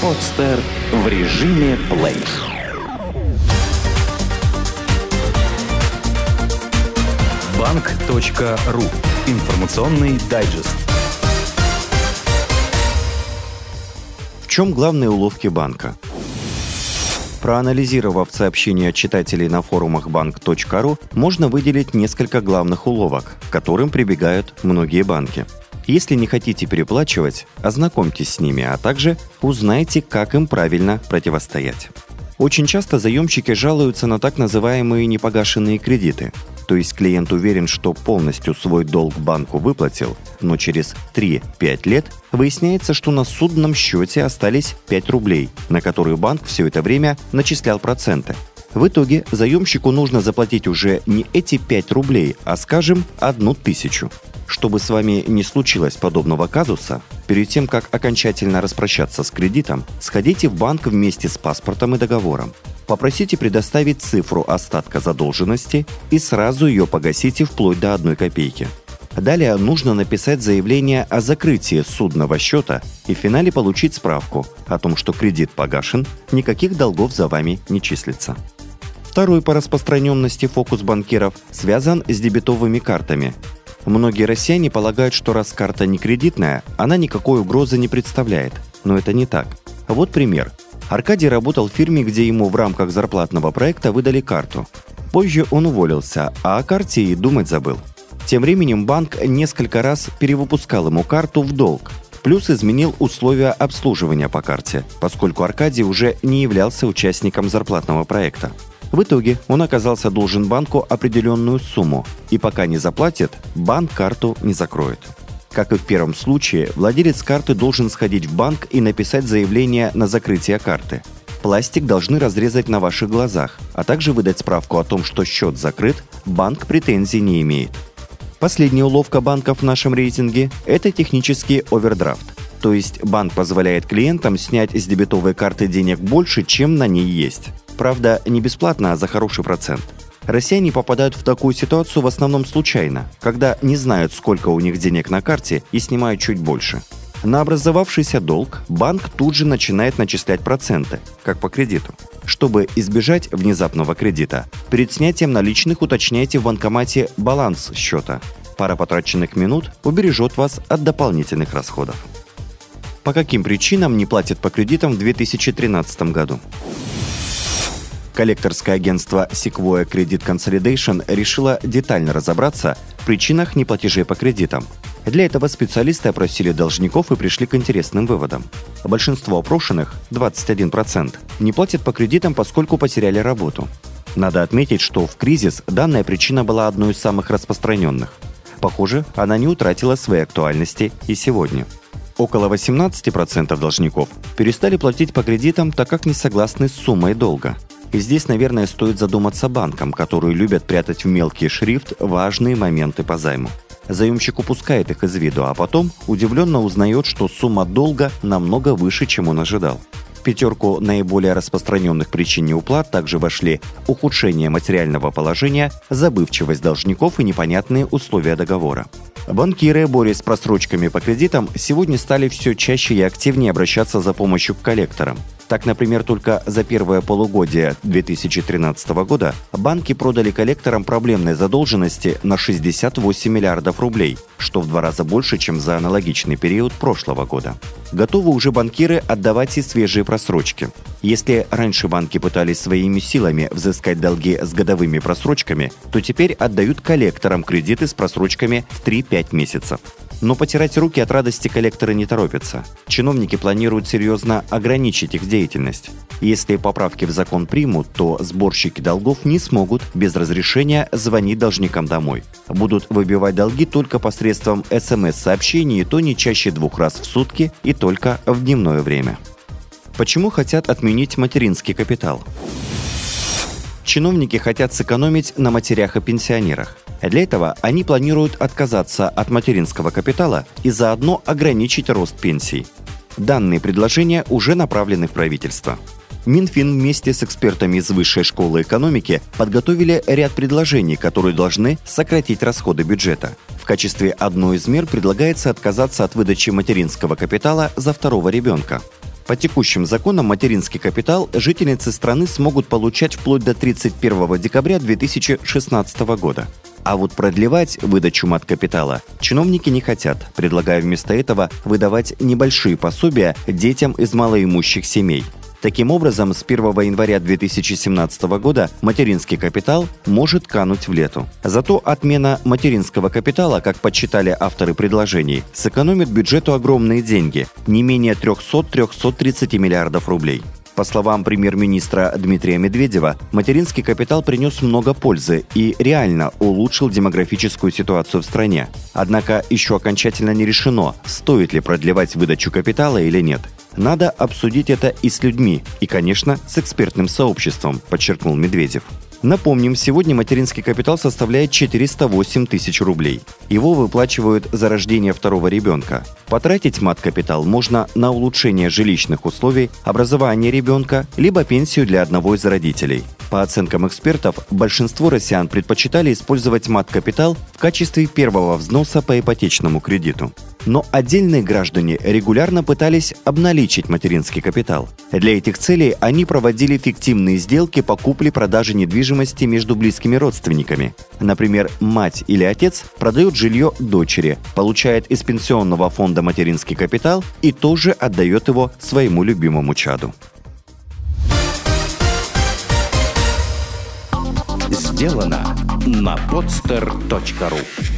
Подстер в режиме плей. Банк.ру. Информационный дайджест. В чем главные уловки банка? Проанализировав сообщения читателей на форумах банк.ру, можно выделить несколько главных уловок, к которым прибегают многие банки. Если не хотите переплачивать, ознакомьтесь с ними, а также узнайте, как им правильно противостоять. Очень часто заемщики жалуются на так называемые непогашенные кредиты. То есть клиент уверен, что полностью свой долг банку выплатил, но через 3-5 лет выясняется, что на судном счете остались 5 рублей, на которые банк все это время начислял проценты. В итоге заемщику нужно заплатить уже не эти 5 рублей, а, скажем, одну тысячу. Чтобы с вами не случилось подобного казуса, перед тем, как окончательно распрощаться с кредитом, сходите в банк вместе с паспортом и договором. Попросите предоставить цифру остатка задолженности и сразу ее погасите вплоть до одной копейки. Далее нужно написать заявление о закрытии судного счета и в финале получить справку о том, что кредит погашен, никаких долгов за вами не числится. Второй по распространенности фокус банкиров связан с дебетовыми картами, Многие россияне полагают, что раз карта не кредитная, она никакой угрозы не представляет. Но это не так. Вот пример. Аркадий работал в фирме, где ему в рамках зарплатного проекта выдали карту. Позже он уволился, а о карте и думать забыл. Тем временем банк несколько раз перевыпускал ему карту в долг, плюс изменил условия обслуживания по карте, поскольку Аркадий уже не являлся участником зарплатного проекта. В итоге он оказался должен банку определенную сумму, и пока не заплатит, банк карту не закроет. Как и в первом случае, владелец карты должен сходить в банк и написать заявление на закрытие карты. Пластик должны разрезать на ваших глазах, а также выдать справку о том, что счет закрыт, банк претензий не имеет. Последняя уловка банков в нашем рейтинге – это технический овердрафт. То есть банк позволяет клиентам снять с дебетовой карты денег больше, чем на ней есть. Правда, не бесплатно, а за хороший процент. Россияне попадают в такую ситуацию в основном случайно, когда не знают, сколько у них денег на карте и снимают чуть больше. На образовавшийся долг банк тут же начинает начислять проценты, как по кредиту. Чтобы избежать внезапного кредита, перед снятием наличных уточняйте в банкомате баланс счета. Пара потраченных минут убережет вас от дополнительных расходов. По каким причинам не платят по кредитам в 2013 году? Коллекторское агентство Sequoia Credit Consolidation решило детально разобраться в причинах неплатежей по кредитам. Для этого специалисты опросили должников и пришли к интересным выводам. Большинство опрошенных, 21%, не платят по кредитам, поскольку потеряли работу. Надо отметить, что в кризис данная причина была одной из самых распространенных. Похоже, она не утратила своей актуальности и сегодня. Около 18% должников перестали платить по кредитам, так как не согласны с суммой долга – и здесь, наверное, стоит задуматься банкам, которые любят прятать в мелкий шрифт важные моменты по займу. Заемщик упускает их из виду, а потом удивленно узнает, что сумма долга намного выше, чем он ожидал. Пятерку наиболее распространенных причин неуплат также вошли ухудшение материального положения, забывчивость должников и непонятные условия договора. Банкиры, борясь с просрочками по кредитам, сегодня стали все чаще и активнее обращаться за помощью к коллекторам. Так, например, только за первое полугодие 2013 года банки продали коллекторам проблемной задолженности на 68 миллиардов рублей, что в два раза больше, чем за аналогичный период прошлого года. Готовы уже банкиры отдавать и свежие просрочки. Если раньше банки пытались своими силами взыскать долги с годовыми просрочками, то теперь отдают коллекторам кредиты с просрочками в 3-5 месяцев. Но потирать руки от радости коллекторы не торопятся. Чиновники планируют серьезно ограничить их деятельность. Если поправки в закон примут, то сборщики долгов не смогут без разрешения звонить должникам домой. Будут выбивать долги только посредством смс-сообщений, то не чаще двух раз в сутки и только в дневное время. Почему хотят отменить материнский капитал? Чиновники хотят сэкономить на матерях и пенсионерах. Для этого они планируют отказаться от материнского капитала и заодно ограничить рост пенсий. Данные предложения уже направлены в правительство. Минфин вместе с экспертами из Высшей школы экономики подготовили ряд предложений, которые должны сократить расходы бюджета. В качестве одной из мер предлагается отказаться от выдачи материнского капитала за второго ребенка. По текущим законам материнский капитал жительницы страны смогут получать вплоть до 31 декабря 2016 года. А вот продлевать выдачу мат-капитала чиновники не хотят, предлагая вместо этого выдавать небольшие пособия детям из малоимущих семей. Таким образом, с 1 января 2017 года материнский капитал может кануть в лету. Зато отмена материнского капитала, как подсчитали авторы предложений, сэкономит бюджету огромные деньги – не менее 300-330 миллиардов рублей. По словам премьер-министра Дмитрия Медведева, материнский капитал принес много пользы и реально улучшил демографическую ситуацию в стране. Однако еще окончательно не решено, стоит ли продлевать выдачу капитала или нет. Надо обсудить это и с людьми, и, конечно, с экспертным сообществом, подчеркнул Медведев. Напомним, сегодня материнский капитал составляет 408 тысяч рублей. Его выплачивают за рождение второго ребенка. Потратить мат-капитал можно на улучшение жилищных условий, образование ребенка, либо пенсию для одного из родителей. По оценкам экспертов, большинство россиян предпочитали использовать мат-капитал в качестве первого взноса по ипотечному кредиту но отдельные граждане регулярно пытались обналичить материнский капитал. Для этих целей они проводили фиктивные сделки по купле-продаже недвижимости между близкими родственниками. Например, мать или отец продают жилье дочери, получает из пенсионного фонда материнский капитал и тоже отдает его своему любимому чаду. Сделано на podster.ru